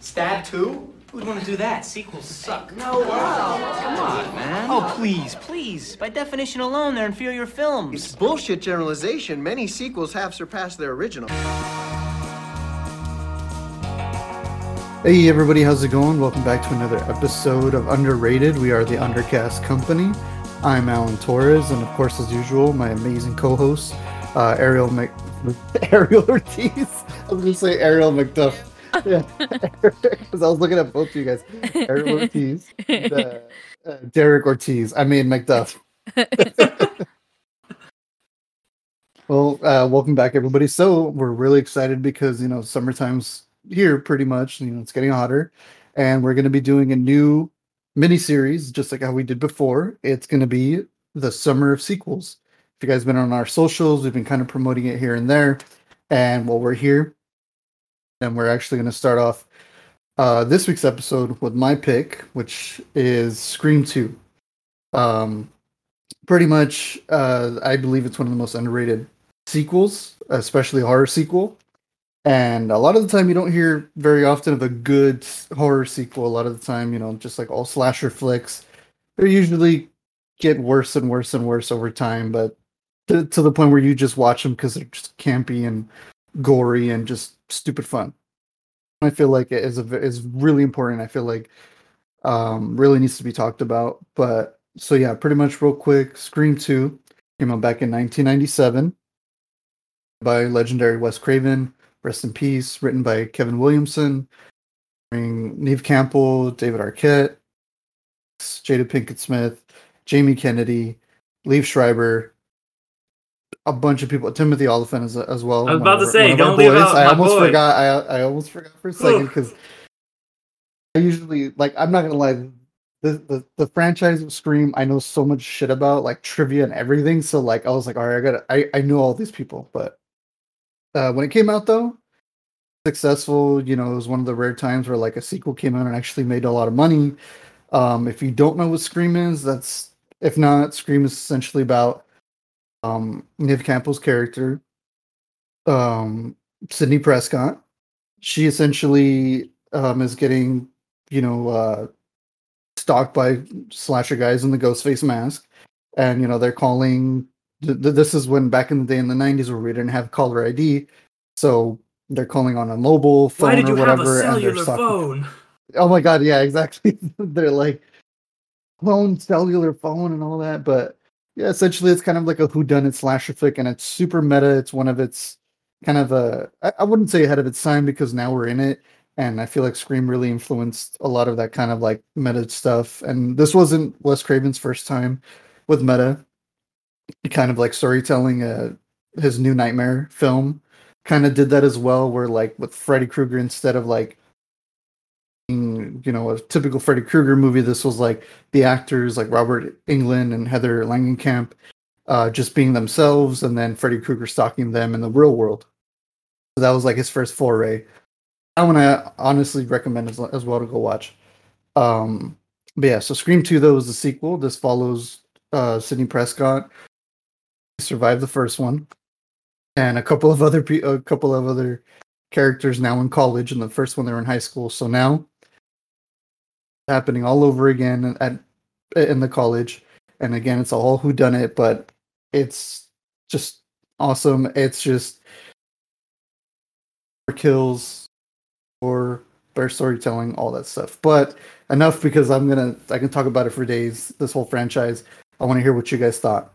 Stab 2? Who'd want to do that? Sequels suck. No, wow. Come on, man. Oh, please, please. By definition alone, they're inferior films. It's bullshit generalization. Many sequels have surpassed their original. Hey everybody, how's it going? Welcome back to another episode of Underrated. We are the Undercast Company. I'm Alan Torres, and of course, as usual, my amazing co-host, uh, Ariel Mc... Ariel Ortiz. I was gonna say Ariel McDuff. Yeah, because I was looking at both of you guys. Ariel Ortiz, and, uh, Derek Ortiz. I mean McDuff. well, uh, welcome back, everybody. So we're really excited because you know summertime's here pretty much. You know, it's getting hotter, and we're going to be doing a new mini series, just like how we did before. It's going to be the summer of sequels. If you guys been on our socials, we've been kind of promoting it here and there, and while we're here, and we're actually going to start off uh, this week's episode with my pick, which is Scream Two. Um, pretty much, uh, I believe it's one of the most underrated sequels, especially horror sequel. And a lot of the time, you don't hear very often of a good horror sequel. A lot of the time, you know, just like all slasher flicks, they usually get worse and worse and worse over time. But to, to the point where you just watch them because they're just campy and gory and just stupid fun. I feel like it is a is really important. I feel like um, really needs to be talked about. But so yeah, pretty much real quick. Scream Two came out back in 1997 by legendary Wes Craven. Rest in peace. Written by Kevin Williamson, Neve Campbell, David Arquette, Jada Pinkett Smith, Jamie Kennedy, Liev Schreiber, a bunch of people. Timothy Olyphant as, as well. I was about to say, don't leave boys. out I almost boy. forgot. I I almost forgot for a second because I usually like. I'm not gonna lie. The, the the franchise of Scream, I know so much shit about, like trivia and everything. So like, I was like, all right, I gotta. I I know all these people, but uh, when it came out though, successful. You know, it was one of the rare times where like a sequel came out and actually made a lot of money. Um, if you don't know what Scream is, that's if not, Scream is essentially about um Neve Campbell's character, um Sidney Prescott. She essentially um is getting, you know, uh stalked by slasher guys in the ghost face mask. And you know, they're calling th- th- this is when back in the day in the 90s where we didn't have caller ID. So they're calling on a mobile phone Why did you or whatever and they're phone? Oh my god, yeah, exactly. They're like phone, cellular phone, and all that. But yeah, essentially, it's kind of like a whodunit slasher flick, and it's super meta. It's one of its kind of a I, I wouldn't say ahead of its time because now we're in it, and I feel like Scream really influenced a lot of that kind of like meta stuff. And this wasn't Wes Craven's first time with meta. Kind of like storytelling. Uh, his new Nightmare film kind of did that as well, where like with Freddy Krueger, instead of like you know, a typical Freddy Krueger movie. This was like the actors like Robert Englund and Heather Langenkamp uh, just being themselves, and then Freddy Krueger stalking them in the real world. So that was like his first foray. I want to honestly recommend as, as well to go watch. Um, but yeah, so Scream Two though is the sequel. This follows uh, Sidney Prescott, survived the first one, and a couple of other pe- a couple of other characters now in college. And the first one they were in high school. So now happening all over again at in the college. And again it's all who done it but it's just awesome. It's just kills or better storytelling all that stuff. But enough because i'm gonna i can talk about it for days this whole franchise. I want to hear what you guys thought.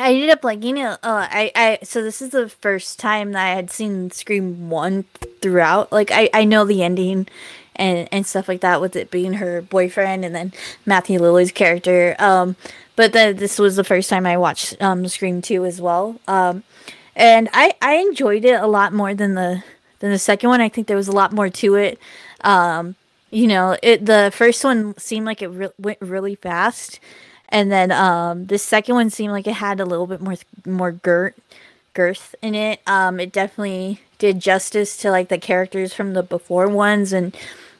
I ended up liking it. Uh, I, I, so this is the first time that I had seen Scream one throughout. Like, I, I know the ending, and and stuff like that with it being her boyfriend, and then Matthew Lillard's character. Um, but the, this was the first time I watched um Scream two as well. Um, and I I enjoyed it a lot more than the than the second one. I think there was a lot more to it. Um, you know, it the first one seemed like it re- went really fast and then um the second one seemed like it had a little bit more more girth girth in it um it definitely did justice to like the characters from the before ones and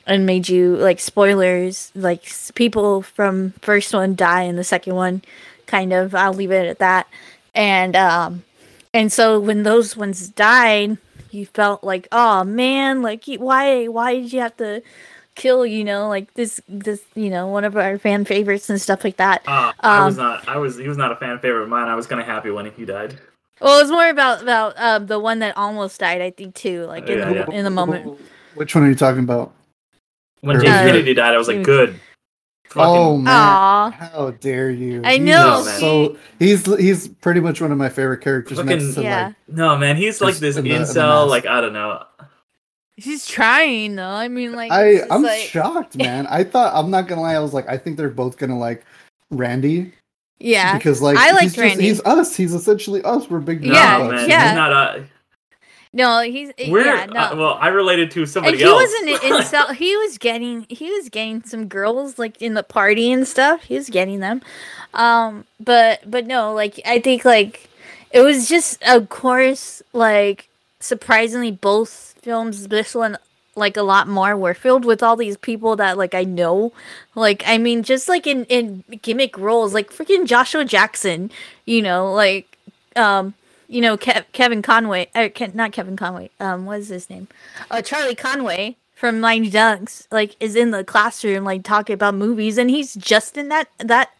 and made you like spoilers like people from first one die in the second one kind of i'll leave it at that and um and so when those ones died you felt like, oh man, like why why did you have to kill you know like this this you know one of our fan favorites and stuff like that. Uh, I was Um, not. I was. He was not a fan favorite of mine. I was kind of happy when he died. Well, it was more about about um, the one that almost died, I think too, like in, Yeah, the, yeah. in the moment. Which one are you talking about? When Uh, James Kennedy died, I was like, mm. good. Fucking, Oh man, Aw. how dare you! I He's know, man. So he's he's pretty much one of my favorite characters Fucking- next to Yeah. like no, man, he's like this in the- the incel. mask. Like I don't know. He's trying though. I mean, like I I'm like- shocked, man. I thought I'm not gonna lie. I was like, I think they're both gonna like Randy yeah, because like I he's liked just- Randy. He's us. He's essentially us. We're big. No, Yeah, Bucks. man, yeah. He's not a. no, he's We're yeah, no. uh, well. I related to and somebody he else. wasn't an incel. He was getting he was getting some girls like in the party and stuff. He was getting them, um. But but no, like I think like it was just of course like surprisingly both films this one like a lot more. We're filled with all these people that like I know. Like I mean just like in in gimmick roles like freaking Joshua Jackson you know like um you know Kev- Kevin Conway or Ke- not Kevin Conway um what is his name? Uh Charlie Conway from Mighty Ducks like is in the classroom like talking about movies and he's just in that that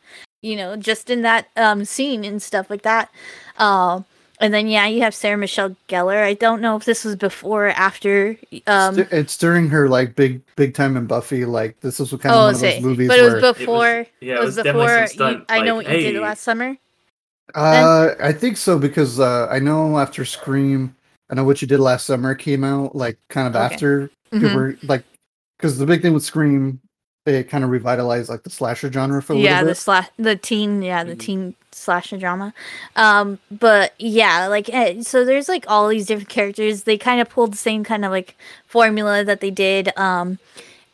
you know just in that um scene and stuff like that. Um and then yeah you have Sarah Michelle Gellar I don't know if this was before or after um It's- it's during her like big big time in Buffy. Like this was kind of oh one of those say, movies but it was where before yeah, it was, definitely before stunt, you, I know like, what you did last summer uh, I think so because uh, I know after Scream, I know what you did last summer came out like kind of Okay. after we Mhm. were like because the big thing with Scream, it kind of revitalized like the slasher genre for a yeah little the bit. slash the teen yeah the Mhm. teen slasher drama. Um but yeah like eh, so there's like all these different characters. They kind of pulled the same kind of like formula that they did um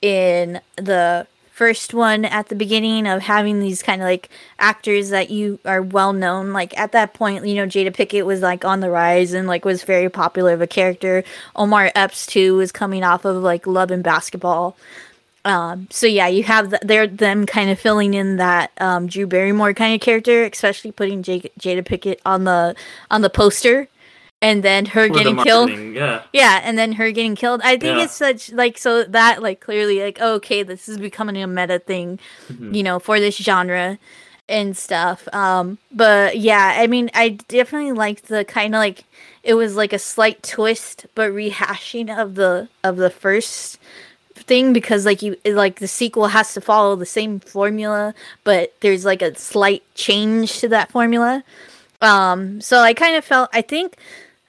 in the first one at the beginning of having these kind of like actors that you are well known. Like at that point you know jada pickett was like on the rise and like was very popular of a character. Omar epps too was coming off of like love and basketball um, so yeah, you have th- they're them kind of filling in that um, Drew Barrymore kind of character, especially putting J- Jada Pickett on the on the poster, and then her for the getting killed. Yeah. Yeah, and then her getting killed. I think Yeah. it's such like so that like clearly like okay, this is becoming a meta thing, Mhm. you know, for this genre and stuff. Um, but yeah, I mean, I definitely liked the kind of like it was like a slight twist, but rehashing of the of the first thing because like you like the sequel has to follow the same formula but there's like a slight change to that formula. Um so i kind of felt i think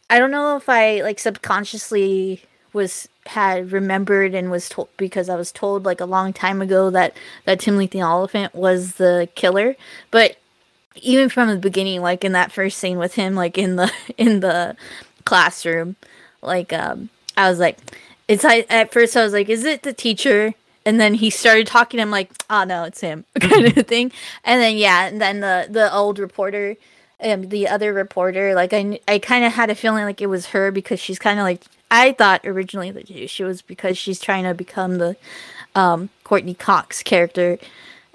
i don't know if i like subconsciously was had remembered and was told because i was told like a long time ago that that timothy olyphant was the killer. But even from the beginning like in that first scene with him like in the in the classroom like um i was like it's I at first I was like, is it the teacher? And then he started talking. I'm like, oh no, it's him, kind of thing. And then yeah, and then the the old reporter, um, the other reporter, like I I kind of had a feeling like it was her because she's kind of like I thought originally that she was because she's trying to become the um Courtney Cox character,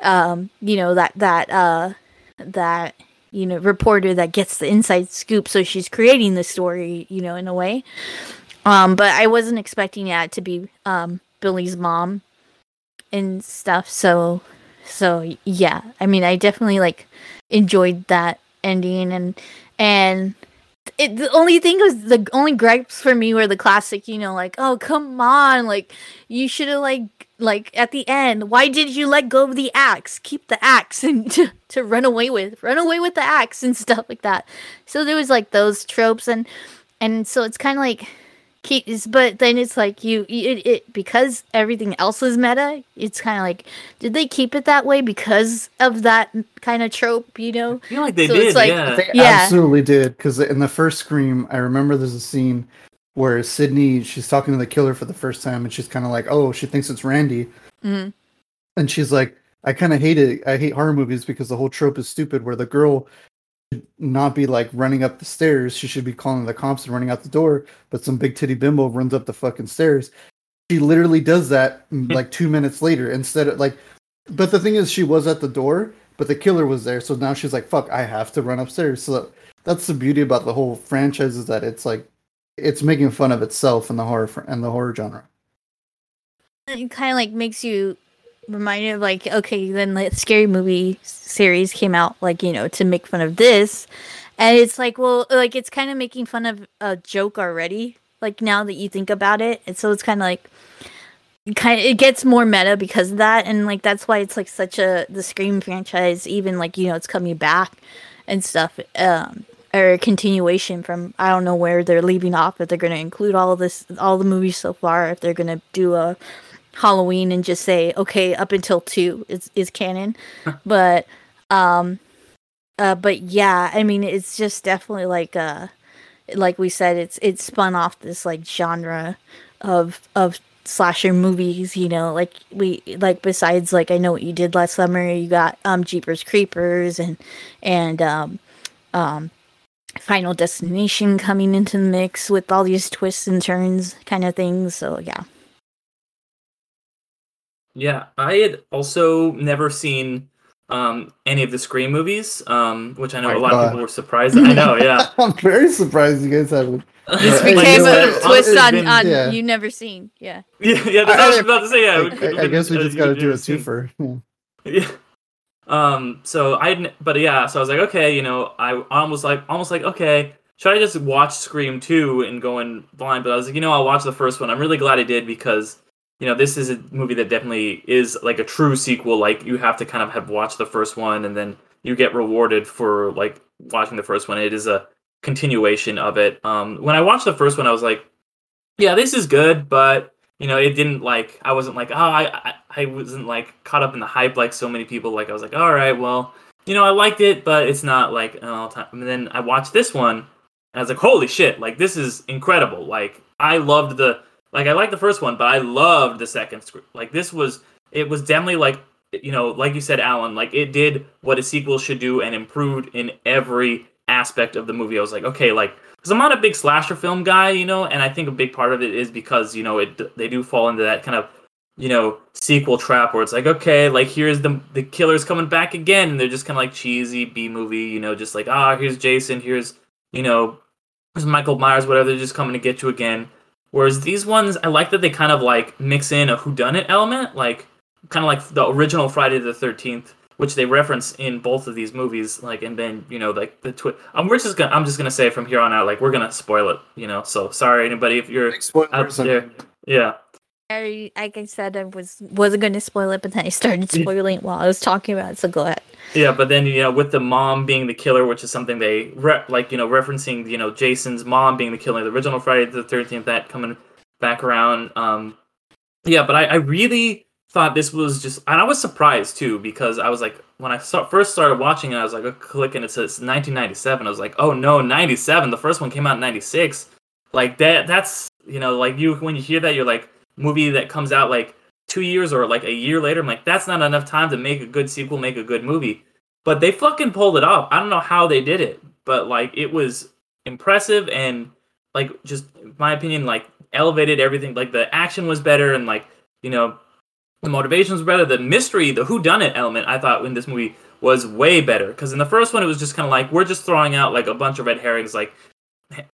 um, you know that that uh that you know reporter that gets the inside scoop. So she's creating the story, you know, in a way. Um, but I wasn't expecting that to be um Billy's mom and stuff. So so yeah, I mean, I definitely like enjoyed that ending and and it, the only thing was the only gripes for me were the classic, you know, like oh come on, like you should have like like at the end, why did you let go of the axe? Keep the axe and to, to run away with, run away with the axe and stuff like that. So there was like those tropes and and so it's kind of like keep is but then it's like you it, it because everything else is meta it's kind of like did they keep it that way because of that kind of trope you know I feel like they So did. it's like- yeah. They Yeah. absolutely did because in the first Scream, I remember there's a scene where Sidney she's talking to the killer for the first time, and she's kind of like, "Oh, she thinks it's Randy," Mhm. and she's like, "I kind of hate it. I hate horror movies because the whole trope is stupid. Where the girl should not be like running up the stairs, she should be calling the cops and running out the door, but some big titty bimbo runs up the fucking stairs. She literally does that mm, like two minutes later instead of like." But the thing is, she was at the door, but the killer was there. So now she's like, "Fuck, I have to run upstairs." So that's the beauty about the whole franchise is that it's like it's making fun of itself in the horror fr- and the horror genre. it kind of like makes you reminded of like okay then the scary movie series came out like you know to make fun of this. And it's like well like it's kind of making fun of a joke already like now that you think about it. And so it's kind of like kind of it gets more meta because of that. And like that's why it's like such a the scream franchise even like you know it's coming back and stuff um or a continuation from i don't know where they're leaving off if they're going to include all of this all the movies so far if they're going to do a halloween and just say okay up until two is is canon. But um uh but yeah i mean it's just definitely like uh like we said it's it's spun off this like genre of of slasher movies you know like we like besides like i know what you did last summer you got um jeepers creepers and and um um final destination coming into the mix with all these twists and turns kind of things. So yeah Yeah, I had also never seen um, any of the Scream movies, um, which I know My a lot God. of people were surprised. I know, yeah. I'm very surprised you guys haven't. this Like, became you know, a twist on, been- on Yeah. you never seen yeah Yeah, yeah, that's what I was about to say. Yeah, I, we could've I- I guess we just you got to do a have seen- twofer. Yeah. Yeah. Um. So I, but yeah. So I was like, okay, you know, I almost like, almost like, okay, should I just watch Scream two and go in blind? But I was like, you know, I'll watch the first one. I'm really glad I did because, you know, this is a movie that definitely is like a true sequel. Like you have to kind of have watched the first one and then you get rewarded for like watching the first one. It is a continuation of it. Um. When I watched the first one, I was like, yeah, this is good, but you know, it didn't like I wasn't like oh I, I wasn't like caught up in the hype like so many people. Like I was like, all right, well, you know, I liked it, but it's not like an all time. And then I watched this one, and I was like, holy shit, like this is incredible. Like I loved the like I liked the first one, but I loved the second script. Like this was it was definitely like you know, like you said, Alan, like it did what a sequel should do and improved in every aspect of the movie. I was like, okay, like because I'm not a big slasher film guy, you know, and I think a big part of it is because you know it they do fall into that kind of you know sequel trap where it's like okay, like here's the the killer's coming back again, and they're just kind of like cheesy B movie, you know, just like ah here's Jason, here's you know here's Michael Myers, whatever, they're just coming to get you again. Whereas these ones, I like that they kind of like mix in a whodunit element, like kind of like the original Friday the Thirteenth, which they reference in both of these movies. Like, and then you know, like the twist. Um, we're just gonna, I'm just gonna say from here on out, like we're gonna spoil it, you know. So sorry, anybody, if you're out there. Yeah, I, like I said, I was wasn't going to spoil it, but then I started spoiling it while I was talking about it. So go ahead. yeah. But then you know, with the mom being the killer, which is something they re- like, you know, referencing you know Jason's mom being the killer, of the original Friday the Thirteenth, that coming back around. Um, yeah, but I, I really thought this was just, and I was surprised too because I was like, when I saw, first started watching it, I was like, oh, click and it says 1997. I was like, oh no, 97. The first one came out in 96. Like that, that's you know, like you when you hear that, you're like, movie that comes out like two years or like a year later. I'm like, that's not enough time to make a good sequel, make a good movie. But they fucking pulled it off. I don't know how they did it, but like it was impressive and like just my opinion, like elevated everything. Like the action was better and like you know the motivation was better. The mystery, the who done it element, I thought in this movie was way better because in the first one it was just kind of like we're just throwing out like a bunch of red herrings like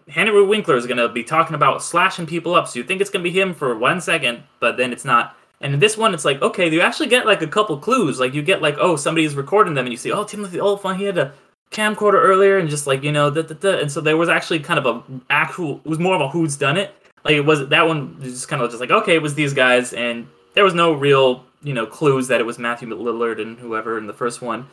Henry Winkler is gonna be talking about slashing people up, so you think it's gonna be him for one second, but then it's not. And in this one, it's like okay, you actually get like a couple clues. Like you get like oh somebody's recording them, and you see oh Timothy Olyphant he had a camcorder earlier, and just like you know da, da, da. and so there was actually kind of a actual it was more of a who's done it. Like it was that one was just kind of just like okay it was these guys, and there was no real you know clues that it was Matthew Lillard and whoever in the first one.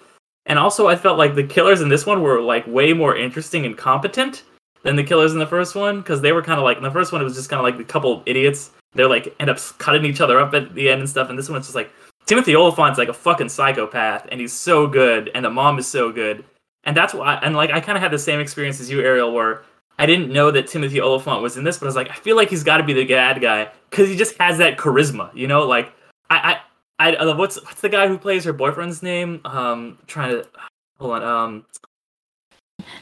And also, I felt like the killers in this one were like way more interesting and competent than the killers in the first one because they were kind of like in the first one it was just kind of like a couple idiots. They're like end up cutting each other up at the end and stuff. And this one it's just like Timothy Olyphant's like a fucking psychopath and he's so good and the mom is so good. And that's why and like I kind of had the same experience as you, Ariel, where I didn't know that Timothy Olyphant was in this, but I was like, I feel like he's got to be the bad guy because he just has that charisma, you know. Like I, I, I, uh, what's what's the guy who plays her boyfriend's name? Um, trying to hold on. Um,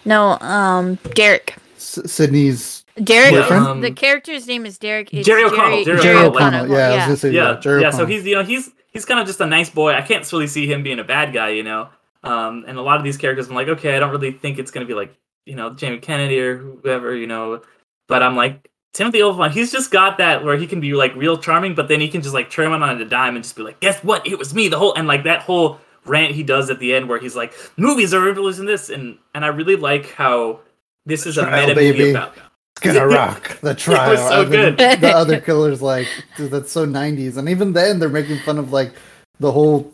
No, um, Derek. S- Sidney's Derek. Boyfriend? Um, the character's name is Derek. It's Jerry O'Connell, Jerry Jerry O'Connell, O'Connell. Yeah, I was gonna say yeah. Jerry yeah. So he's you know he's he's kind of just a nice boy. I can't really see him being a bad guy, you know. Um, and a lot of these characters, I'm like, okay, I don't really think it's gonna be like you know Jamie Kennedy or whoever, you know. but I'm like Timothy Olyphant. He's just got that where he can be like real charming, but then he can just like turn on a dime and just be like, "Guess what? It was me." The whole and like that whole rant he does at the end where he's like, "Movies are influencing this," and and I really like how this is a Trial, meta movie baby. about. It's gonna rock the trial. so And then good. The other killers like dude, that's so '90s, and even then they're making fun of like the whole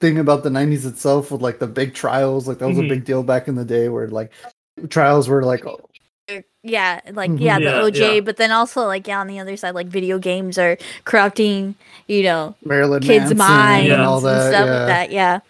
thing about the '90s itself with like the big trials. Like that was Mhm. a big deal back in the day, where like trials were like oh, yeah, like Mhm. yeah, the Yeah, OJ, yeah. but then also like yeah, on the other side, like video games are corrupting, you know, Marilyn kids' Manson minds and all that. and stuff yeah. like that. Yeah,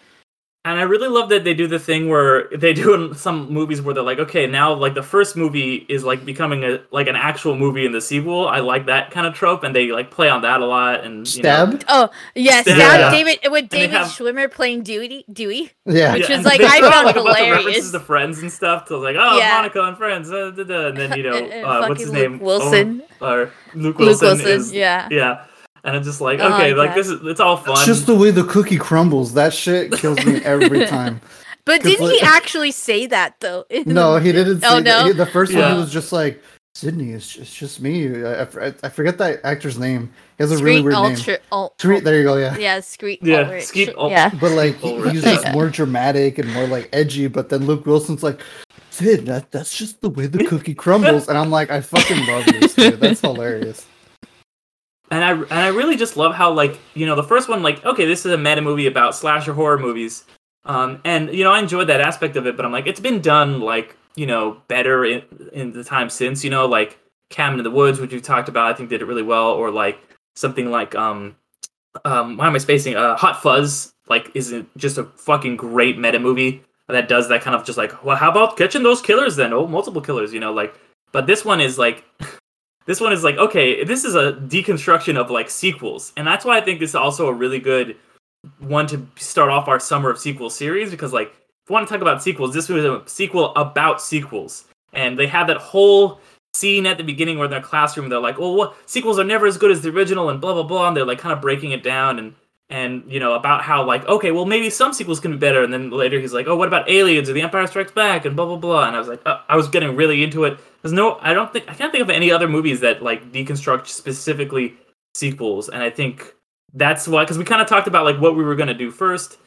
And I really love that they do the thing where they do in some movies where they're like, okay, now like the first movie is like becoming a like an actual movie in the sequel. I like that kind of trope, and they like play on that a lot. And you know, Stab. Oh yeah, Yeah. David with David have- Schwimmer playing Dewey. Dewey. Yeah. Which was, and like, I found like, a bunch of hilarious. references to Friends and stuff. To like, oh, Yeah. Monica and Friends, uh, da, da, and then you know, And- and uh, what's his Luke name, Wilson. Oh, or Luke Luke Wilson, Wilson. is yeah. yeah. And I'm just like, Oh, okay, like this is it's all fun. It's just the way the cookie crumbles. That shit kills me every time. but didn't he actually say that though? No, he didn't. Oh, say Oh, that. no? He- the first one he was just like Sidney. It's, it's just me. I, I, I forget that actor's name. He has a Skeet really weird name. Ultra, ul- Skeet, there you go. Yeah. Yeah, Skeet. Yeah, Ulrich. Skeet Ul- Yeah. But like he- Ulrich. he's just more dramatic and more like edgy. But then Luke Wilson's like, Sid, that that's just the way the cookie crumbles. And I'm like, I fucking love this dude. That's hilarious. And I and I really just love how like you know the first one like okay this is a meta movie about slasher horror movies, um and you know I enjoyed that aspect of it but I'm like it's been done like you know better in in the time since you know like Cabin in the Woods which we talked about I think did it really well or like something like um um why am I spacing? Uh Hot Fuzz like is just a fucking great meta movie that does that kind of just like well how about catching those killers then? Oh multiple killers you know like but this one is like this one is like okay this is a deconstruction of like sequels. And that's why i think this is also a really good one to start off our summer of sequel series because like if you want to talk about sequels this was a sequel about sequels. And they have that whole scene at the beginning where in their classroom they're like well what sequels are never as good as the original and blah blah blah and they're like kind of breaking it down and and you know about how like okay well maybe some sequels can be better and then later he's like oh what about aliens or the empire strikes back and blah blah blah and i was like uh, i was getting really into it. There's no i don't think i can't think of any other movies that like deconstruct specifically sequels and i think that's why because we kind of talked about like what we were going to do first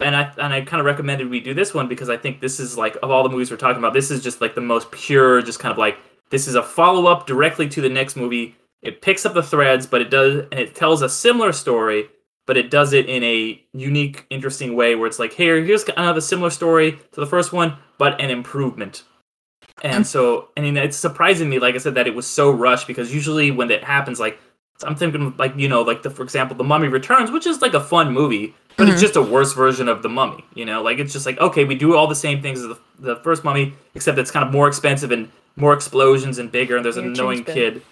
and i and i kind of recommended we do this one because i think this is like of all the movies we're talking about this is just like the most pure just kind of like this is a follow-up directly to the next movie. It picks up the threads but it does and it tells a similar story but it does it in a unique interesting way where it's like here here's kind of a similar story to the first one but an improvement. And so I mean it's surprising me like i said that it was so rushed because usually when that happens like i'm thinking like you know like the for example the mummy returns which is like a fun movie but it's just a worse version of the mummy you know? Like it's just like okay we do all the same things as the, the first mummy except it's kind of more expensive and more explosions and bigger and there's an annoying kid.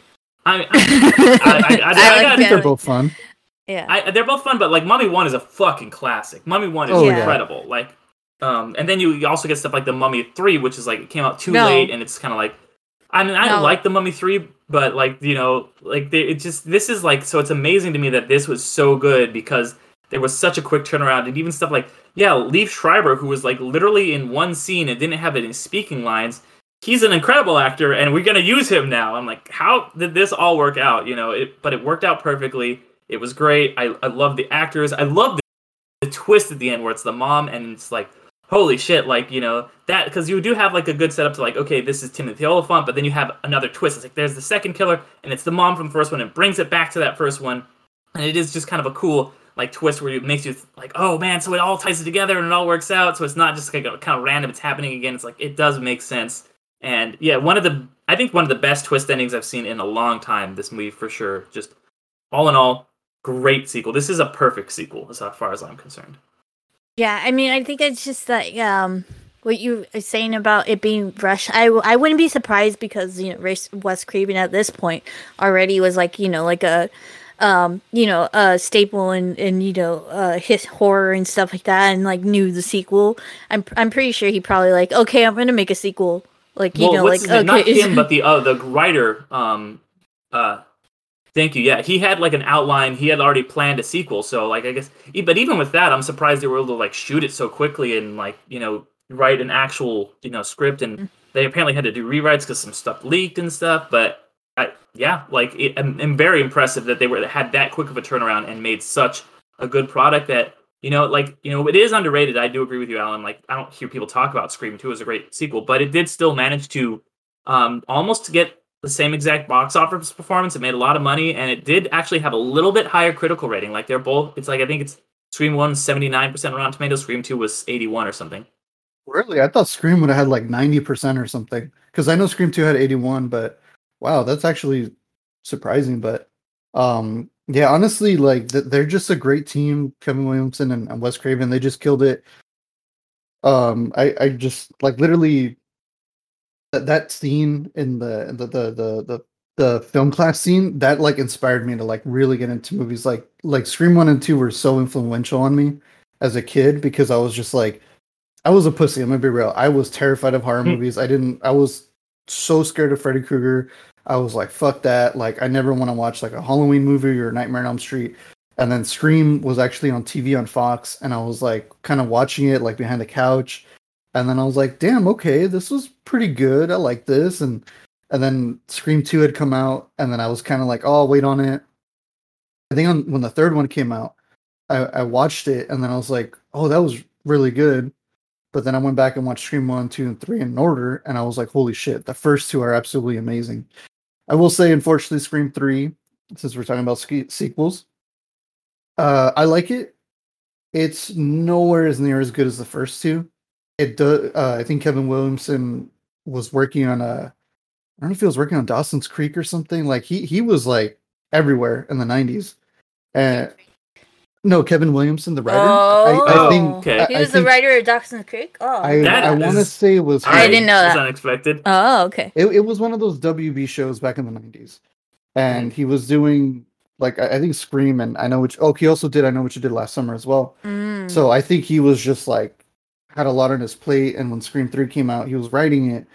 I, I, I, I, I, I I like gotta- I think they're both fun. Yeah. I, they're both fun, but like Mummy One is a fucking classic. Mummy One is Oh, yeah. incredible. Like, um, and then you, you also get stuff like the Mummy Three, which is like it came out too No. late, and it's kind of like, I mean, I No. like the Mummy Three, but like you know, like they, it just this is like so it's amazing to me that this was so good because there was such a quick turnaround, and even stuff like yeah, Liev Schreiber, who was like literally in one scene and didn't have any speaking lines. He's an incredible actor, and we're gonna use him now. I'm like, how did this all work out? You know, it, but it worked out perfectly. It was great. I, I love the actors. I love the, the twist at the end where it's the mom and it's like, holy shit, like, you know, that, because you do have like a good setup to like, okay, this is Timothy Olyphant, but then you have another twist. It's like, there's the second killer and it's the mom from the first one and brings it back to that first one. And it is just kind of a cool, like, twist where it makes you like, oh man, so it all ties it together and it all works out. So it's not just like kind of random, it's happening again. It's like, it does make sense. And yeah, one of the, I think one of the best twist endings I've seen in a long time, this movie for sure. Just all in all, great sequel. This is a perfect sequel as far as I'm concerned. Yeah, I mean, I think it's just that um, what you are saying about it being rushed. I, w- I wouldn't be surprised because you know Race Wes Craven at this point already was like you know like a um you know a staple in in you know uh his horror and stuff like that and like knew the sequel. I'm I'm pretty sure he probably like okay I'm gonna make a sequel like you well, know like name? not him, but the uh, the writer. Um, uh, thank you. Yeah, he had like an outline. He had already planned a sequel. So like, I guess, but even with that, I'm surprised they were able to like shoot it so quickly and like you know write an actual you know script and they apparently had to do rewrites because some stuff leaked and stuff. But I, yeah, like it, I'm, I'm very impressive that they were had that quick of a turnaround and made such a good product that you know, like you know, it is underrated. I do agree with you, Alan. Like I don't hear people talk about Scream Two as a great sequel, but it did still manage to um, almost get the same exact box office performance. It made a lot of money, and it did actually have a little bit higher critical rating. Like they're both. It's like I think it's Scream One 79 percent Rotten Tomatoes. Scream Two was eighty one or something. Really, I thought Scream would have had like ninety percent or something. Because I know Scream Two had eighty one, but wow, that's actually surprising. But um, yeah, honestly, like th- they're just a great team. Kevin Williamson and, and Wes Craven, they just killed it. Um, I I just like literally that that scene in the the the the the, the film class scene that like inspired me to like really get into movies like like Scream one and two were so influential on me as a kid because I was just like I was a pussy. I'm gonna be real. I was terrified of horror Hmm. movies. I didn't. I was so scared of Freddy Krueger. I was like, fuck that. Like, I never want to watch like a Halloween movie or Nightmare on Elm Street. And then Scream was actually on TV on Fox, and I was like, kind of watching it like behind the couch. And then I was like, damn, okay, this was pretty good. I like this. And and then Scream Two had come out, and then I was kind of like, oh, I'll wait on it. I think on, when the third one came out, I, I watched it, and then I was like, oh, that was really good. But then I went back and watched Scream 1, 2, and 3 in order, and I was like, holy shit, the first two are absolutely amazing. I will say, unfortunately, Scream 3, since we're talking about sequels, uh, I like it. It's nowhere as near as good as the first two. It does. Uh, I think Kevin Williamson was working on a. I don't know if he was working on Dawson's Creek or something. Like he he was like everywhere in the '90s. And no, Kevin Williamson, the writer. I, I Oh, think okay. I- He I was the writer of Dawson's Creek. Oh, I, That I want to say it was. I didn't know It's that. unexpected. oh, okay. It, it was one of those WB shows back in the nineties, and he was doing like I, I think Scream and I know which. Oh, he also did I know what you did last summer as well. Mm. So I think he was just like had a lot on his plate, and when Scream Three came out, he was writing it,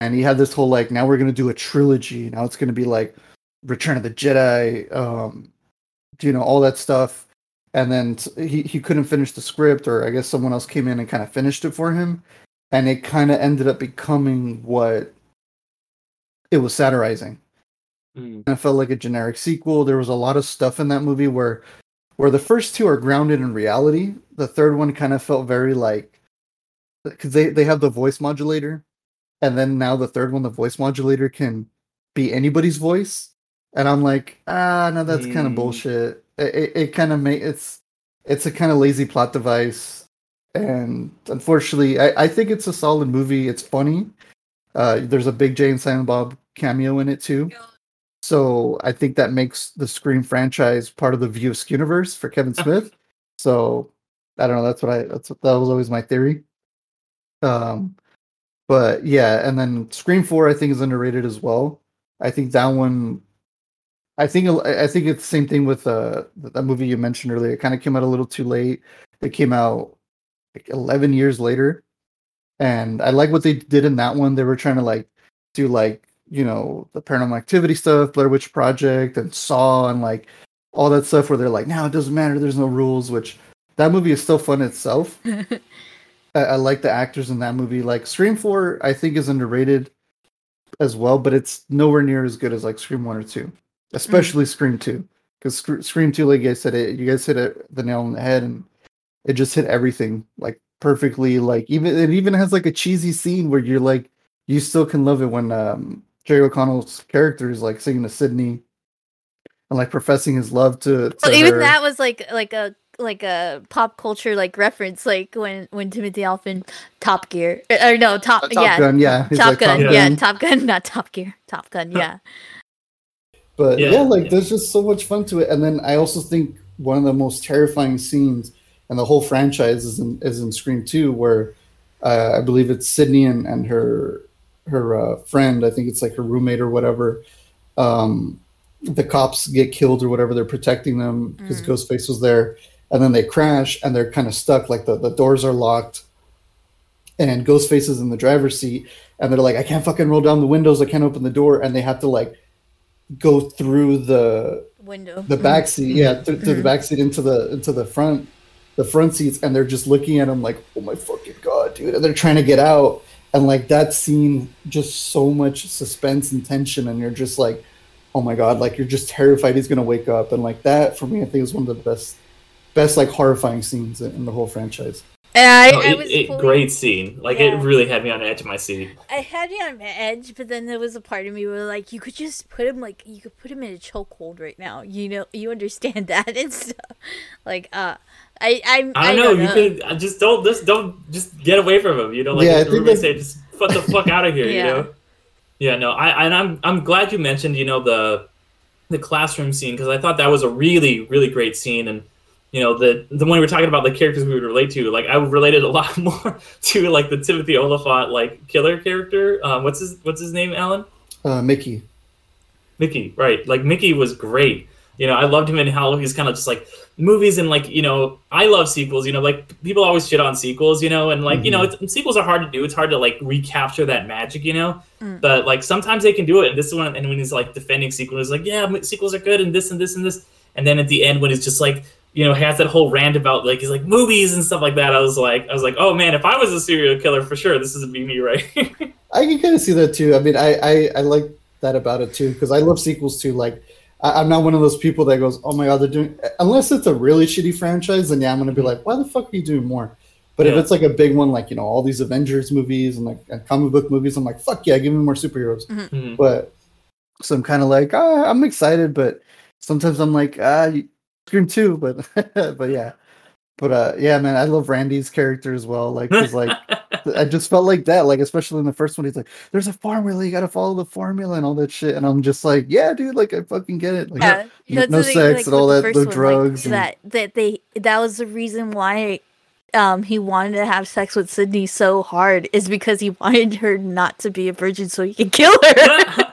and he had this whole like now we're gonna do a trilogy. Now it's gonna be like Return of the Jedi, um, you know, all that stuff. And then he he couldn't finish the script, or I guess someone else came in and kind of finished it for him, and it kind of ended up becoming what it was satirizing. Mm. It felt like a generic sequel. There was a lot of stuff in that movie where where the first two are grounded in reality. The third one kind of felt very like because they, they have the voice modulator, and then now the third one, the voice modulator can be anybody's voice. And I'm like, ah, no, that's kind of Mm. bullshit. It, it, it kind of make it's it's a kind of lazy plot device, and unfortunately, I, I think it's a solid movie. It's funny. Uh, there's a big Jay and Silent Bob cameo in it too. So I think that makes the Scream franchise part of the Views universe for Kevin Smith. so I don't know. That's what I. That's what, that was always my theory. Um, but yeah, and then Scream Four I think is underrated as well. I think that one. I think I think it's the same thing with uh that movie you mentioned earlier. It kind of came out a little too late. It came out like eleven years later, and I like what they did in that one. They were trying to like do like you know the paranormal activity stuff blair witch project and saw and like all that stuff where they're like now it doesn't matter there's no rules which that movie is still fun itself I, I like the actors in that movie like scream 4 i think is underrated as well but it's nowhere near as good as like scream 1 or 2 especially scream 2 because scream 2 like i said it you guys hit it, the nail on the head and it just hit everything like perfectly like even it even has like a cheesy scene where you're like you still can love it when um Jerry O'Connell's character is like singing to Sidney and like professing his love to, to Well, even her. that was like like a like a pop culture like reference, like when when Timothy Olyphant Top Gear or no Top, Top yeah Gun, yeah, Top like, Gun, Top yeah Gun. Top Gun, not Top Gear, Top Gun, yeah. But yeah, Yeah, like yeah. there's just so much fun to it. And then I also think one of the most terrifying scenes and the whole franchise is in is in Scream 2, where uh, I believe it's Sidney and, and her her uh, friend, I think it's like her roommate or whatever. Um, the cops get killed or whatever, they're protecting them because Mm. Ghostface was there, and then they crash and they're kind of stuck, like the, the doors are locked. And Ghostface is in the driver's seat, and they're like, I can't fucking roll down the windows, I can't open the door, and they have to like go through the Window. the mm-hmm. back seat, yeah, through, through the mm-hmm. back seat into the into the front, the front seats, and they're just looking at him like, oh my fucking god, dude, and they're trying to get out, and like that scene just so much suspense and tension and you're just like oh my god like you're just terrified he's gonna wake up and like that for me i think is one of the best best like horrifying scenes in, in the whole franchise I, No, I it- was it- fully- great scene. Like Yeah. it really had me on the edge of my seat. I had you on edge, but then there was a part of me where like you could just put him like you could put him in a chokehold right now. You know, you understand that and stuff. Like, uh, I I'm, I don't know. You could just don't just don't just get away from him. You know, like Yeah, I yeah, everybody say, just fuck the fuck out of here. Yeah. You know. Yeah. No. I and I'm I'm glad you mentioned you know the the classroom scene because I thought that was a really really great scene and. You know the the when we were talking about the characters we would relate to, like I related a lot more to like the Timothy Olyphant like killer character. Um, what's his what's his name, Alan? uh mickey Mickey, right? Like Mickey was great. You know, I loved him in how he's kind of just like movies and like you know, I love sequels. You know, like people always shit on sequels. You know, and like you know, it's, sequels are hard to do. It's hard to like recapture that magic. You know, Mm. but like sometimes they can do it. And this one. And when he's like defending sequels, he's like, yeah, sequels are good, and this and this and this. And then at the end, when he's just like, you know, has that whole rant about like he's like movies and stuff like that. I was like, I was like, oh man, if I was a serial killer for sure, this is be me, right? I can kind of see that too. I mean, I I, I like that about it too because I love sequels too. Like, I, I'm not one of those people that goes, "Oh my god, they're doing." Unless it's a really shitty franchise, then yeah, I'm gonna be like, "Why the fuck are you doing more?" But if it's like a big one, like you know, all these Avengers movies and like and comic book movies, I'm like, "Fuck yeah, give me more superheroes." Mhm. But so I'm kind of like, ah, I'm excited, but sometimes I'm like, ah, you- Scream two, but but yeah, but uh, yeah, man, I love Randy's character as well. Like, 'cause, like. I just felt like that, like especially in the first one, he's like, "There's a formula, you got to follow the formula and all that shit," and I'm just like, "Yeah, dude, like I fucking get it." Like, Yeah, no- no the sex and all that, the no first one, like, drugs and- that that they that was the reason why um he wanted to have sex with Sidney so hard is because he wanted her not to be a virgin so he could kill her.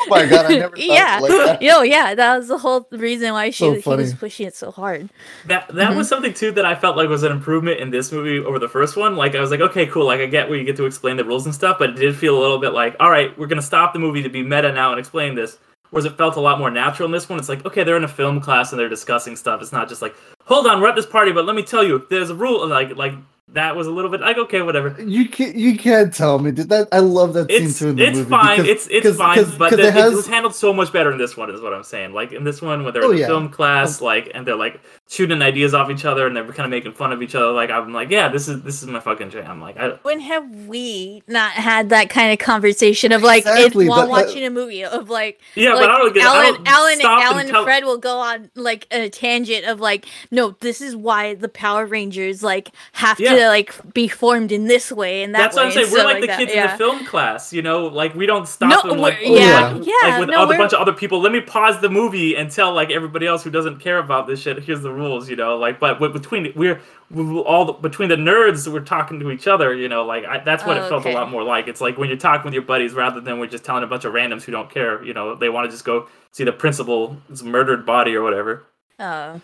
Oh my God, I never thought yeah, like that. yo, yeah, that was the whole reason why she So he was pushing it so hard. That that mm-hmm. was something too that I felt like was an improvement in this movie over the first one. Like I was like, okay, cool. Like I get where you get to explain the rules and stuff, but it did feel a little bit like, all right, we're gonna stop the movie to be meta now and explain this. Whereas it felt a lot more natural in this one. It's like, okay, they're in a film class and they're discussing stuff. It's not just like, hold on, we're at this party, but let me tell you, there's a rule. Like like that was a little bit like, okay, whatever. You can't, you can't tell me dude, that. I love that scene It's too in the it's movie. fine. because- it's it's 'cause- fine, 'cause- but 'cause it has- it was handled so much better in this one. Is what I'm saying. Like in this one, when they're Oh, in the yeah. film class, oh. like and they're like shooting ideas off each other, and they're kind of making fun of each other. Like I'm like, yeah, this is this is my fucking jam. Like I, When have we not had that kind of conversation of like Exactly, it, while but, uh, watching a movie of like yeah, like but I don't get. I Alan, don't Alan, stop and Alan and tell- Fred will go on like a tangent of like, no, this is why the Power Rangers like have Yeah. to like be formed in this way and that That's way. what I'm saying. We're stuff like the that. kids yeah. in the film class, you know. Like we don't stop No, them like, we're- yeah, like, yeah, like with no, all the we're- bunch of other people. Let me pause the movie and tell like everybody else who doesn't care about this shit. Here's the rules, you know. Like, but between we're we all the, between the nerds, we're talking to each other, you know. Like I, that's what Oh, it felt okay. a lot more like. It's like when you're talking with your buddies rather than we're just telling a bunch of randoms who don't care. You know, they want to just go see the principal's murdered body or whatever. Oh.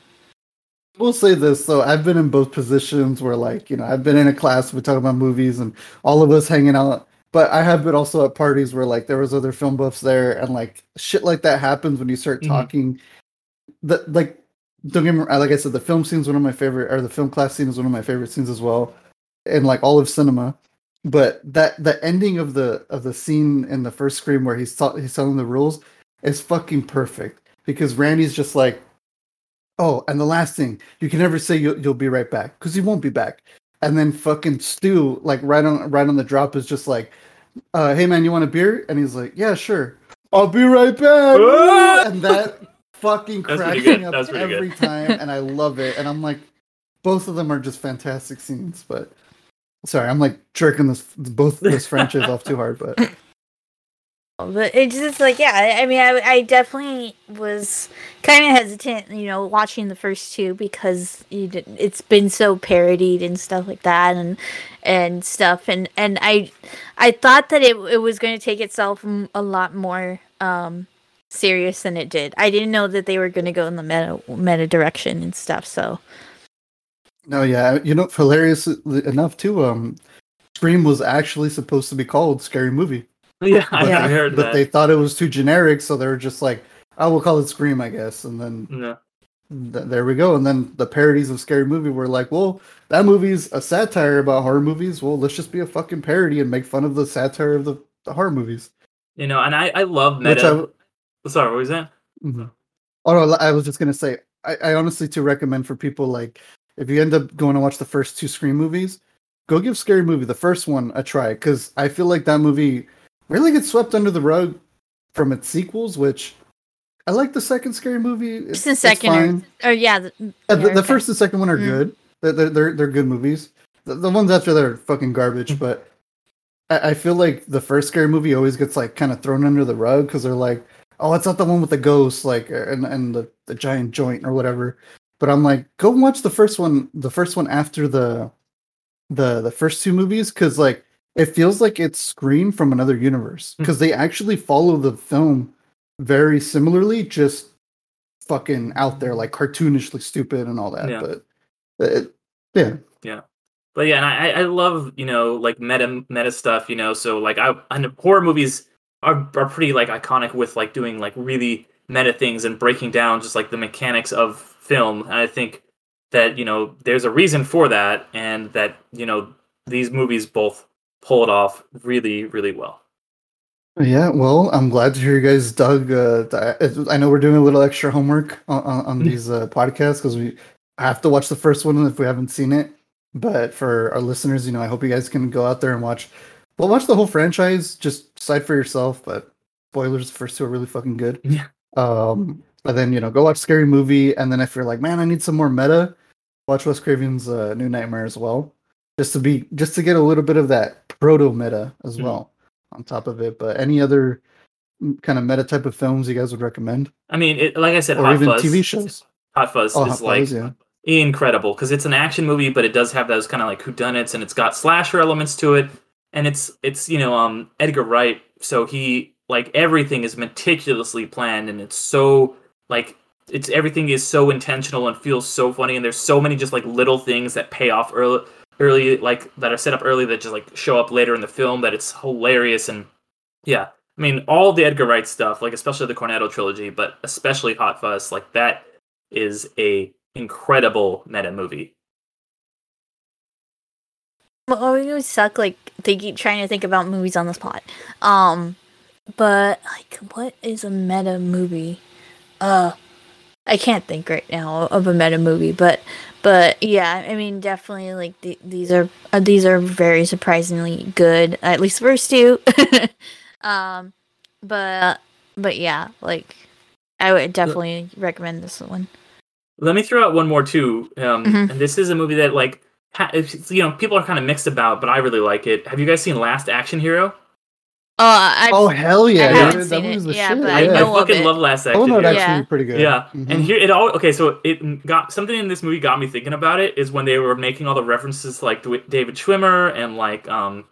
We'll say this though. I've been in both positions where, like, you know, I've been in a class we talk about movies and all of us hanging out. But I have been also at parties where, like, there was other film buffs there, and like shit like that happens when you start Mhm. talking. The like, don't get me wrong, like I said, the film scene is one of my favorite, or the film class scene is one of my favorite scenes as well, and like all of cinema. But that the ending of the of the scene in the first Scream where he's ta- he's telling the rules is fucking perfect because Randy's just like, oh, and the last thing you can never say you'll you'll be right back because he won't be back. And then fucking Stu, like right on right on the drop, is just like, uh, "Hey man, you want a beer?" And he's like, "Yeah, sure. I'll be right back." And that fucking That's pretty cracks good. me up That's good. every time, and I love it. And I'm like, both of them are just fantastic scenes. But sorry, I'm like jerking this both this franchise off too hard. But But it's just like, yeah, I- I mean, I, I definitely was kind of hesitant, you know, watching the first two because you did, it's been so parodied and stuff like that, and and stuff, and and I I thought that it it was going to take itself a lot more um serious than it did. I didn't know that they were going to go in the meta meta direction and stuff. So no, yeah, you know, hilarious enough too. Um, Scream was actually supposed to be called Scary Movie. Yeah, I Yeah. heard but that. they thought it was too generic, so they were just like, "I will call it Scream, I guess." And then No. th- there we go. And then the parodies of Scary Movie were like, well, that movie's a satire about horror movies. Well, let's just be a fucking parody and make fun of the satire of the, the horror movies. You know, and I I love meta. I, Sorry, what was that? Mhm. Oh, no, I was just gonna say, I, I honestly to recommend for people like if you end up going to watch the first two Scream movies, go give Scary Movie the first one a try because I feel like that movie really gets swept under the rug from its sequels, which I like the second Scary Movie. It's, First and it's second fine. or, or yeah, the, yeah, the, the okay. first and second one are Mm. good. They're, they're they're they're good movies. The, the ones after that are fucking garbage. Mm. But I, I feel like the first scary movie always gets like kind of thrown under the rug because they're like, oh, it's not the one with the ghost, like uh, and and the, the giant joint or whatever. But I'm like, go watch the first one, the first one after the the the first two movies, because like it feels like it's Scream from another universe hmm. because they actually follow the film very similarly, just fucking out there, like cartoonishly stupid and all that. Yeah. But uh, it, yeah, But yeah, and I I love you know like meta meta stuff. You know, so like I and horror movies are are pretty like iconic with like doing like really meta things and breaking down just like the mechanics of film. And I think that you know there's a reason for that, and that you know these movies both pull it off really really well. yeah. Well, I'm glad to hear you guys dug. Uh, I know we're doing a little extra homework on, on, on these uh, podcasts because we have to watch the first one if we haven't seen it. But for our listeners, you know, I hope you guys can go out there and watch. Well, watch the whole franchise. Just decide for yourself. But spoilers, the first two are really fucking good. Yeah. Um, but then you know, go watch Scary Movie, and then if you're like, man, I need some more meta, watch Wes Craven's uh, New Nightmare as well, just to be just to get a little bit of that proto meta as Mhm. well on top of it. But any other kind of meta type of films you guys would recommend, I mean, it, like I said, or Hot even Fuzz, TV shows? Hot Fuzz Oh, is Hot like Fuzz, yeah. incredible because it's an action movie, but it does have those kind of like whodunits, and it's got slasher elements to it, and it's it's you know um Edgar Wright, so he like everything is meticulously planned, and it's so like it's everything is so intentional and feels so funny, and there's so many just like little things that pay off early early like that are set up early that just like show up later in the film that it's hilarious and yeah I mean, all the Edgar Wright stuff, like especially the Cornetto trilogy, but especially Hot Fuzz, like that is a incredible meta movie. Well, we always suck like thinking, trying to think about movies on the spot. Um, but like, what is a meta movie? Uh, I can't think right now of a meta movie, but but yeah, I mean, definitely like the, these are uh, these are very surprisingly good. At least the first two. um, but but yeah, like I would definitely recommend this one. Let me throw out one more too, um, Mhm. and this is a movie that like you know people are kind of mixed about, but I really like it. Have you guys seen Last Action Hero? Oh, I Oh hell yeah! I haven't That seen movie's it, the yeah, shit, but I, I I know of fucking it. love Last Action. Oh Action no, Hero. that's Yeah. actually pretty good. Yeah, Mhm. and here it all okay. So it got something in this movie got me thinking about it is when they were making all the references to, like David Schwimmer and like um,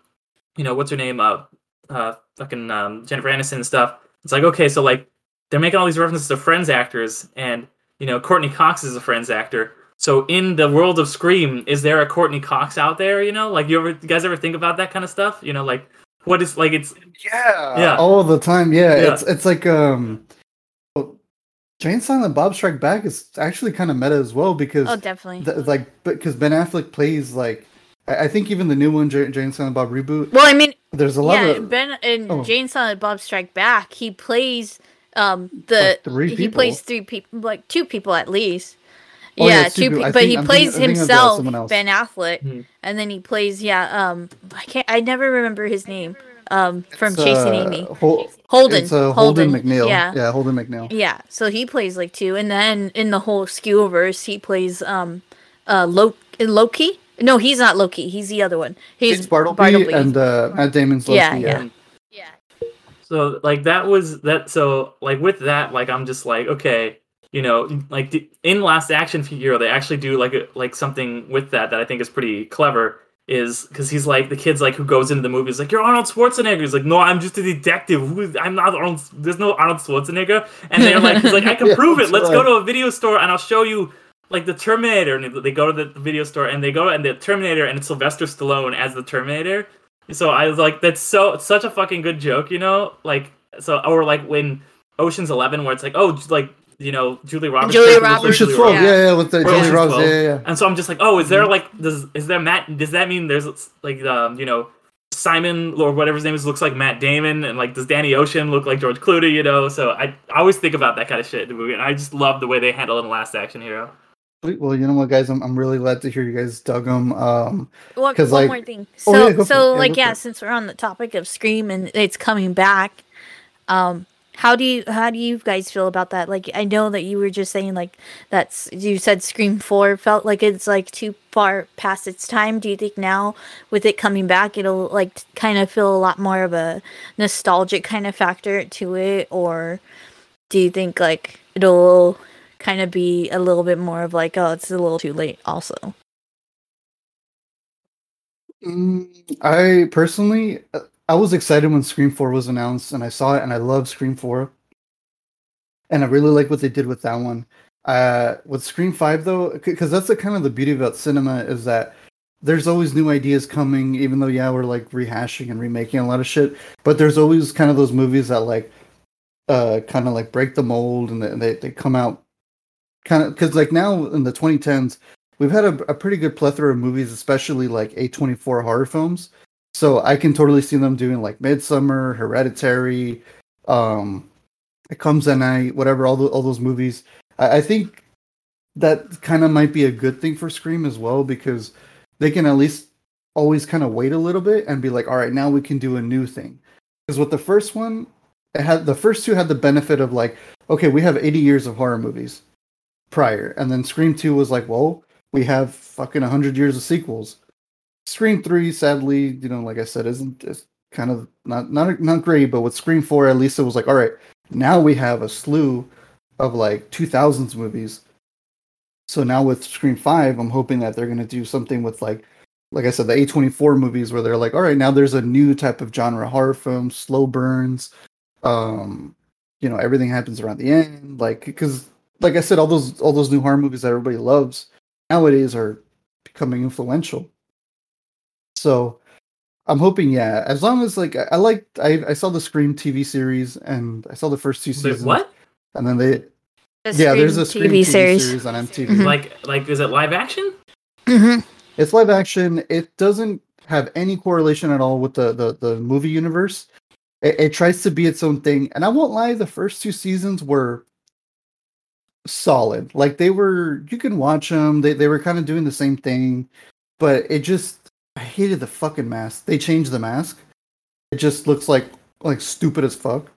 you know what's her name uh, uh fucking um, Jennifer Aniston and stuff. It's like okay, so like they're making all these references to Friends actors, and you know Courteney Cox is a Friends actor. So in the world of Scream, is there a Courteney Cox out there? You know, like you ever you guys ever think about that kind of stuff? You know, like what is like it's Yeah, Yeah. all the time. Yeah, Yeah. it's it's like um, well, Jay and Silent Bob Strike Back is actually kind of meta as well because Oh, definitely. th- like because Ben Affleck plays like I, I think even the new one J- Jay and Silent Bob reboot. well, I mean, There's a lot yeah, of Ben and Oh. Jay and Silent Bob Strike Back. He plays um the Like three he plays three people, like two people at least. Oh, yeah, yeah, two two, people. people, but think- he I'm plays thinking- I'm thinking of, uh, himself. Ben Affleck, Hmm. and then he plays yeah. Um, I can't. I never remember his name. Um, from it's, Chasing uh, Amy, Hol- Holden. It's uh, Holden, Holden, McNeil. Yeah. yeah, Holden McNeil. Yeah, so he plays like two, and then in the whole Skewverse, he plays um, uh, Lo- Loki. No, he's not Loki. He's the other one. He's It's Bartleby, Bartleby. and uh, Matt Damon's Loki. Yeah, Yeah, yeah. yeah. So like that was that. So like with that, like I'm just like okay, you know, like the, in Last Action Hero, they actually do like a, like something with that that I think is pretty clever. Is because he's like the kid's like who goes into the movie. Like, "You're Arnold Schwarzenegger." He's like, "No, I'm just a detective. Who is, I'm not Arnold. There's no Arnold Schwarzenegger." And they're like, "He's like, I can Yeah, prove it. Let's go to a video store and I'll show you." Like the Terminator, and they go to the video store, and they go and the Terminator, and it's Sylvester Stallone as the Terminator. So I was like, that's so it's such a fucking good joke, you know? Like so or like when Ocean's Eleven where it's like, oh like you know Julie Roberts. Julia character looks like Roberts, Ocean's Julia Twelve, yeah. yeah, yeah, with the Or Julie Ocean's Roberts, yeah, yeah, yeah. And so I'm just like, oh, is there like does is there Matt? Does that mean there's like um you know Simon or whatever his name is looks like Matt Damon and like does Danny Ocean look like George Clooney? You know, so I, I always think about that kind of shit in the movie, and I just love the way they handle it in Last Action Hero. Well, you know what, guys, I'm I'm really glad to hear you guys dug them. Um, One, 'Cause, one like- more thing. Oh, So, yeah, go for so. Yeah, like, yeah, it. since we're on the topic of Scream and it's coming back, um, how do you how do you guys feel about that? Like, I know that you were just saying like that's you said Scream Four felt like it's like too far past its time. Do you think now with it coming back, it'll like kind of feel a lot more of a nostalgic kind of factor to it, or do you think like it'll kind of be a little bit more of like, oh, it's a little too late, also? Mm, I personally, uh, I was excited when Scream 4 was announced, and I saw it, and I love Scream 4. And I really like what they did with that one. Uh, with Scream 5, though, because that's the kind of the beauty about cinema is that there's always new ideas coming, even though, yeah, we're like rehashing and remaking a lot of shit. But there's always kind of those movies that, like, uh, kind of like break the mold and they, they, come out kind of, because, like, now in the 2010s, we've had a, a pretty good plethora of movies, especially like A24 horror films. So I can totally see them doing like Midsommar, Hereditary, um, It Comes at Night, whatever, all the, all those movies. I, I think that kind of might be a good thing for Scream as well because they can at least always kind of wait a little bit and be like, all right, now we can do a new thing. Because with the first one, it had the first two had the benefit of like, okay, we have 80 years of horror movies prior, and then Scream 2 was like, well, we have fucking 100 years of sequels. Scream 3, sadly, you know, like I said, isn't is kind of not not not great, but with Scream 4, at least it was like, all right, now we have a slew of like 2000s movies. So now with Scream 5, I'm hoping that they're going to do something with like like I said, the A24 movies where they're like, all right, now there's a new type of genre horror film, slow burns. Um, you know, everything happens around the end, like because like I said, all those all those new horror movies that everybody loves nowadays are becoming influential. So I'm hoping, yeah, as long as like I, I like I, I saw the Scream TV series and I saw the first two Wait, seasons. what? And then they The yeah, there's a Scream Scream TV, series. on MTV. Mhm. Like like is it live action? hmm It's live action. It doesn't have any correlation at all with the the, the movie universe. It, it tries to be its own thing, and I won't lie. The first two seasons were solid. Like they were, you can watch them. They they were kind of doing the same thing, but it just I hated the fucking mask. They changed the mask. It just looks like like stupid as fuck.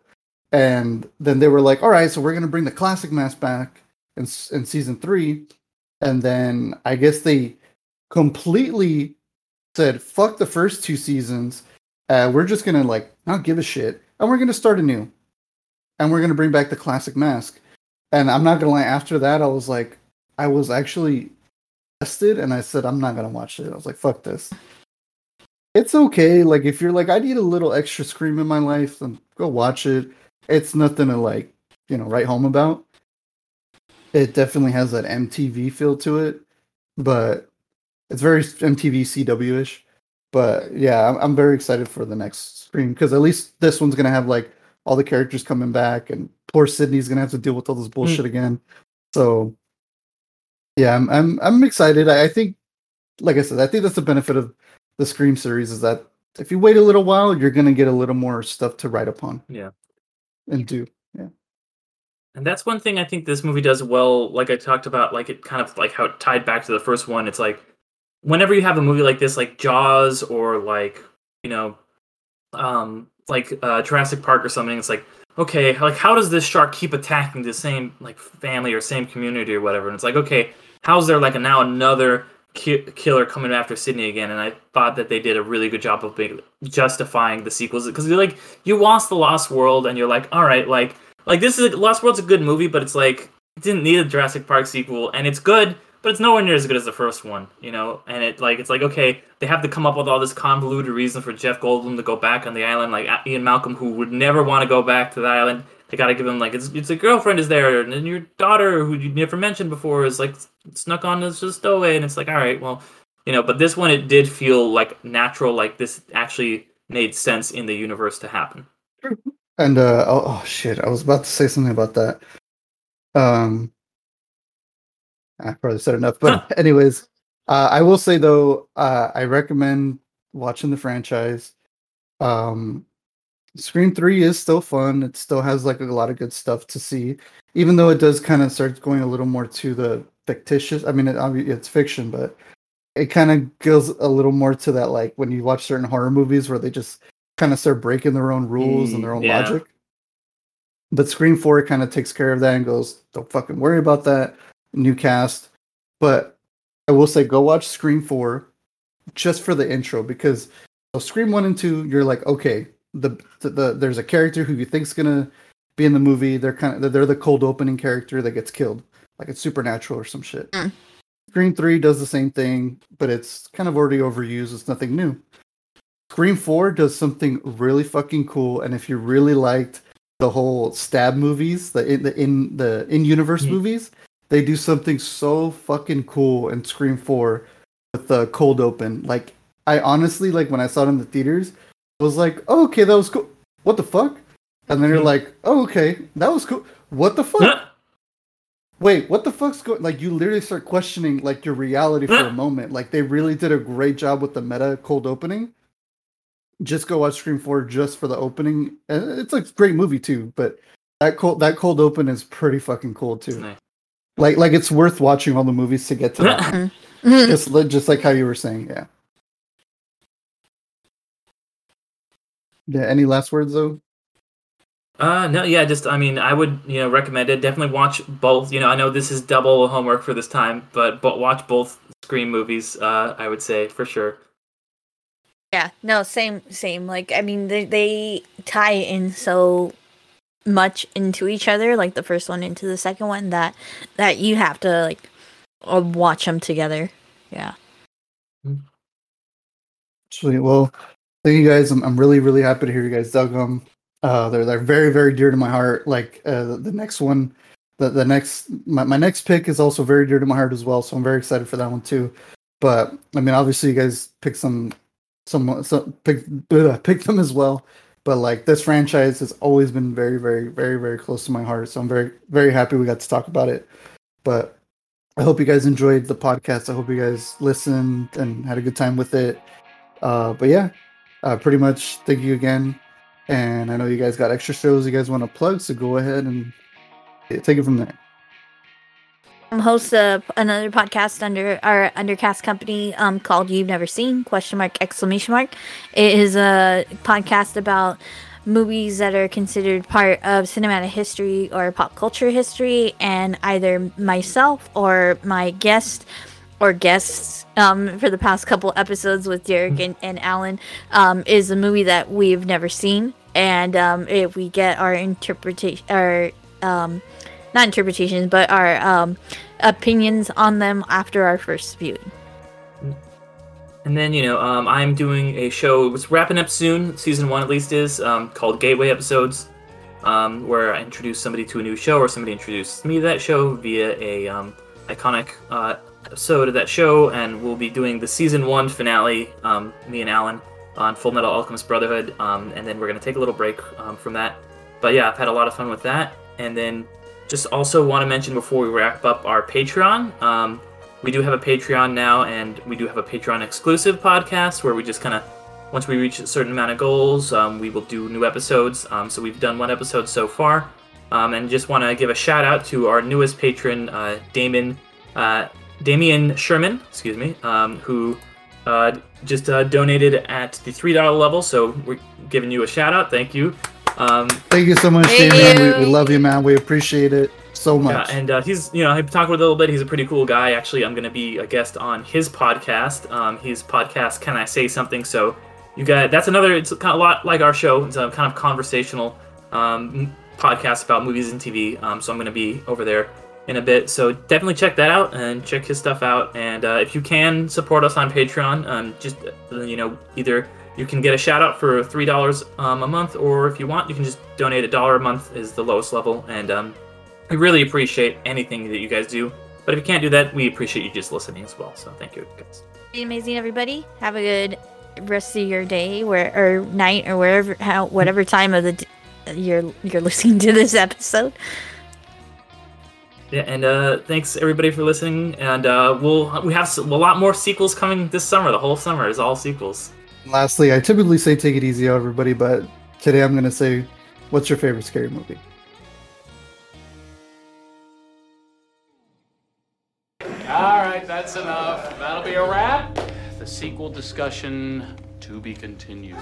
And then they were like, "All right, so we're gonna bring the classic mask back in in season three." And then I guess they completely said, "Fuck the first two seasons. Uh, we're just gonna like not give a shit, and we're gonna start anew, and we're gonna bring back the classic mask." And I'm not gonna lie, after that, I was like, I was actually tested, and I said, I'm not gonna watch it. I was like, fuck this. It's okay. Like if you're like, I need a little extra scream in my life, then go watch it. It's nothing to like, you know, write home about. It definitely has that MTV feel to it, but it's very MTV CW ish. But yeah, I'm, I'm very excited for the next Scream because at least this one's gonna have like all the characters coming back, and poor Sidney's gonna have to deal with all this hmm. bullshit again. So yeah, I'm I'm I'm excited. I, I think, like I said, I think that's the benefit of the Scream series is that if you wait a little while, you're gonna get a little more stuff to write upon Yeah. and do. Yeah. And that's one thing I think this movie does well. Like I talked about, like it kind of like how it tied back to the first one. It's like whenever you have a movie like this, like Jaws or like you know, um, like uh, Jurassic Park or something. It's like okay, like how does this shark keep attacking the same like family or same community or whatever? And it's like okay, how's there like a, now another ki- killer coming after Sidney again? And I thought that they did a really good job of being, justifying the sequels because you're like you lost the Lost World and you're like all right, like like this is a, Lost World's a good movie, but it's like it didn't need a Jurassic Park sequel, and it's good, but it's nowhere near as good as the first one, you know. And it like it's like okay, they have to come up with all this convoluted reason for Jeff Goldblum to go back on the island, like uh, Ian Malcolm, who would never want to go back to the island. They got to give him like it's it's a girlfriend is there, and then your daughter, who you never mentioned before, is like snuck on this stowaway, and it's like all right, well, you know. But this one, it did feel like natural, like this actually made sense in the universe to happen. And uh, oh, oh shit, I was about to say something about that. Um, I probably said enough, but anyways, uh, I will say though, uh, I recommend watching the franchise. Um, Scream Three is still fun. It still has like a lot of good stuff to see, even though it does kind of start going a little more to the fictitious. I mean, it, it's fiction, but it kind of goes a little more to that like when you watch certain horror movies where they just kind of start breaking their own rules and their own mm, Yeah. logic. But Scream 4 kind of takes care of that and goes, don't fucking worry about that. New cast. But I will say, go watch Scream 4 just for the intro because so Scream 1 and 2, you're like, okay, the, the, the there's a character who you think's gonna be in the movie. They're kind of they're the cold opening character that gets killed. Like it's supernatural or some shit. Mm. Scream 3 does the same thing, but it's kind of already overused. It's nothing new. Scream 4 does something really fucking cool, and if you really liked the whole stab movies, the in the in the in universe Mhm. movies, they do something so fucking cool in Scream 4 with the cold open. Like I honestly like when I saw it in the theaters, I was like, oh, okay, that was cool. What the fuck? And then you're Mhm. like, oh, okay, that was cool. What the fuck? Wait, what the fuck's going? Like you literally start questioning like your reality for a moment. Like they really did a great job with the meta cold opening. Just go watch Scream Four just for the opening, and it's a great movie too. But that cold that cold open is pretty fucking cool too. Nice. Like like it's worth watching all the movies to get to that. just just like how you were saying, yeah. Any last words though? Uh, no, yeah, just I mean, I would you know recommend it. Definitely watch both. You know, I know this is double homework for this time, but but watch both Scream movies. Uh, I would say for sure. Yeah, no, same, same. Like, I mean, they they tie in so much into each other, like the first one into the second one, that that you have to like uh, watch them together. Yeah. Sweet. Well, thank you guys. I'm, I'm really, really happy to hear you guys dug them. Uh, they're they're very, very dear to my heart. Like uh, the, the next one, the the next my, my next pick is also very dear to my heart as well. So I'm very excited for that one too. But I mean, obviously, you guys pick some, some, some pick uh, pick them as well. But like this franchise has always been very, very, very, very close to my heart. So I'm very, very happy we got to talk about it. But I hope you guys enjoyed the podcast. I hope you guys listened and had a good time with it. Uh, but yeah, uh, pretty much thank you again. And I know you guys got extra shows you guys want to plug, so go ahead and take it from there. I'm host of another podcast under our undercast company um, called You've Never Seen question mark exclamation mark. It is a podcast about movies that are considered part of cinematic history or pop culture history, and either myself or my guest or guests um, for the past couple episodes with Derek and, and Alan um, is a movie that we've never seen, and um, if we get our interpretation, our um, not interpretations, but our um, opinions on them after our first viewing. And then you know, um, I'm doing a show. It's wrapping up soon. Season one at least is um, called Gateway Episodes, um, where I introduce somebody to a new show, or somebody introduces me to that show via a um, iconic uh, episode of that show. And we'll be doing the season one finale. Um, me and Alan on Fullmetal Alchemist Brotherhood, um, and then we're gonna take a little break um, from that. But yeah, I've had a lot of fun with that. And then just also want to mention before we wrap up our Patreon. Um, we do have a Patreon now, and we do have a Patreon exclusive podcast where we just kind of, once we reach a certain amount of goals, um, we will do new episodes. Um, so we've done one episode so far, um, and just want to give a shout out to our newest patron, uh, Damon, uh, Damian Sherman, excuse me, um, who uh, just uh, donated at the three dollar level. So we're giving you a shout out. Thank you. Um, Thank you so much, Thank Damien. We, we love you, man. We appreciate it so Yeah, much. and uh, he's you know I've talked with a little bit. He's a pretty cool guy. Actually, I'm going to be a guest on his podcast. Um, his podcast, Can I Say Something? So you got that's another. It's kind of a lot like our show. It's a kind of conversational um, podcast about movies and TV. Um, so I'm going to be over there in a bit. So definitely check that out and check his stuff out. And uh, if you can support us on Patreon, um, just uh, you know either you can get a shout out for three dollars um, a month, or if you want, you can just donate a dollar a month is the lowest level. And um, we really appreciate anything that you guys do. But if you can't do that, we appreciate you just listening as well. So thank you, guys. Be amazing, everybody. Have a good rest of your day, where or night, or wherever, how, whatever time of the d- you're you're listening to this episode. Yeah, and uh, thanks everybody for listening. And uh, we'll we have a lot more sequels coming this summer. The whole summer is all sequels. Lastly, I typically say take it easy, everybody, but today I'm gonna say, what's your favorite scary movie? All right, that's enough. That'll be a wrap. The sequel discussion to be continued.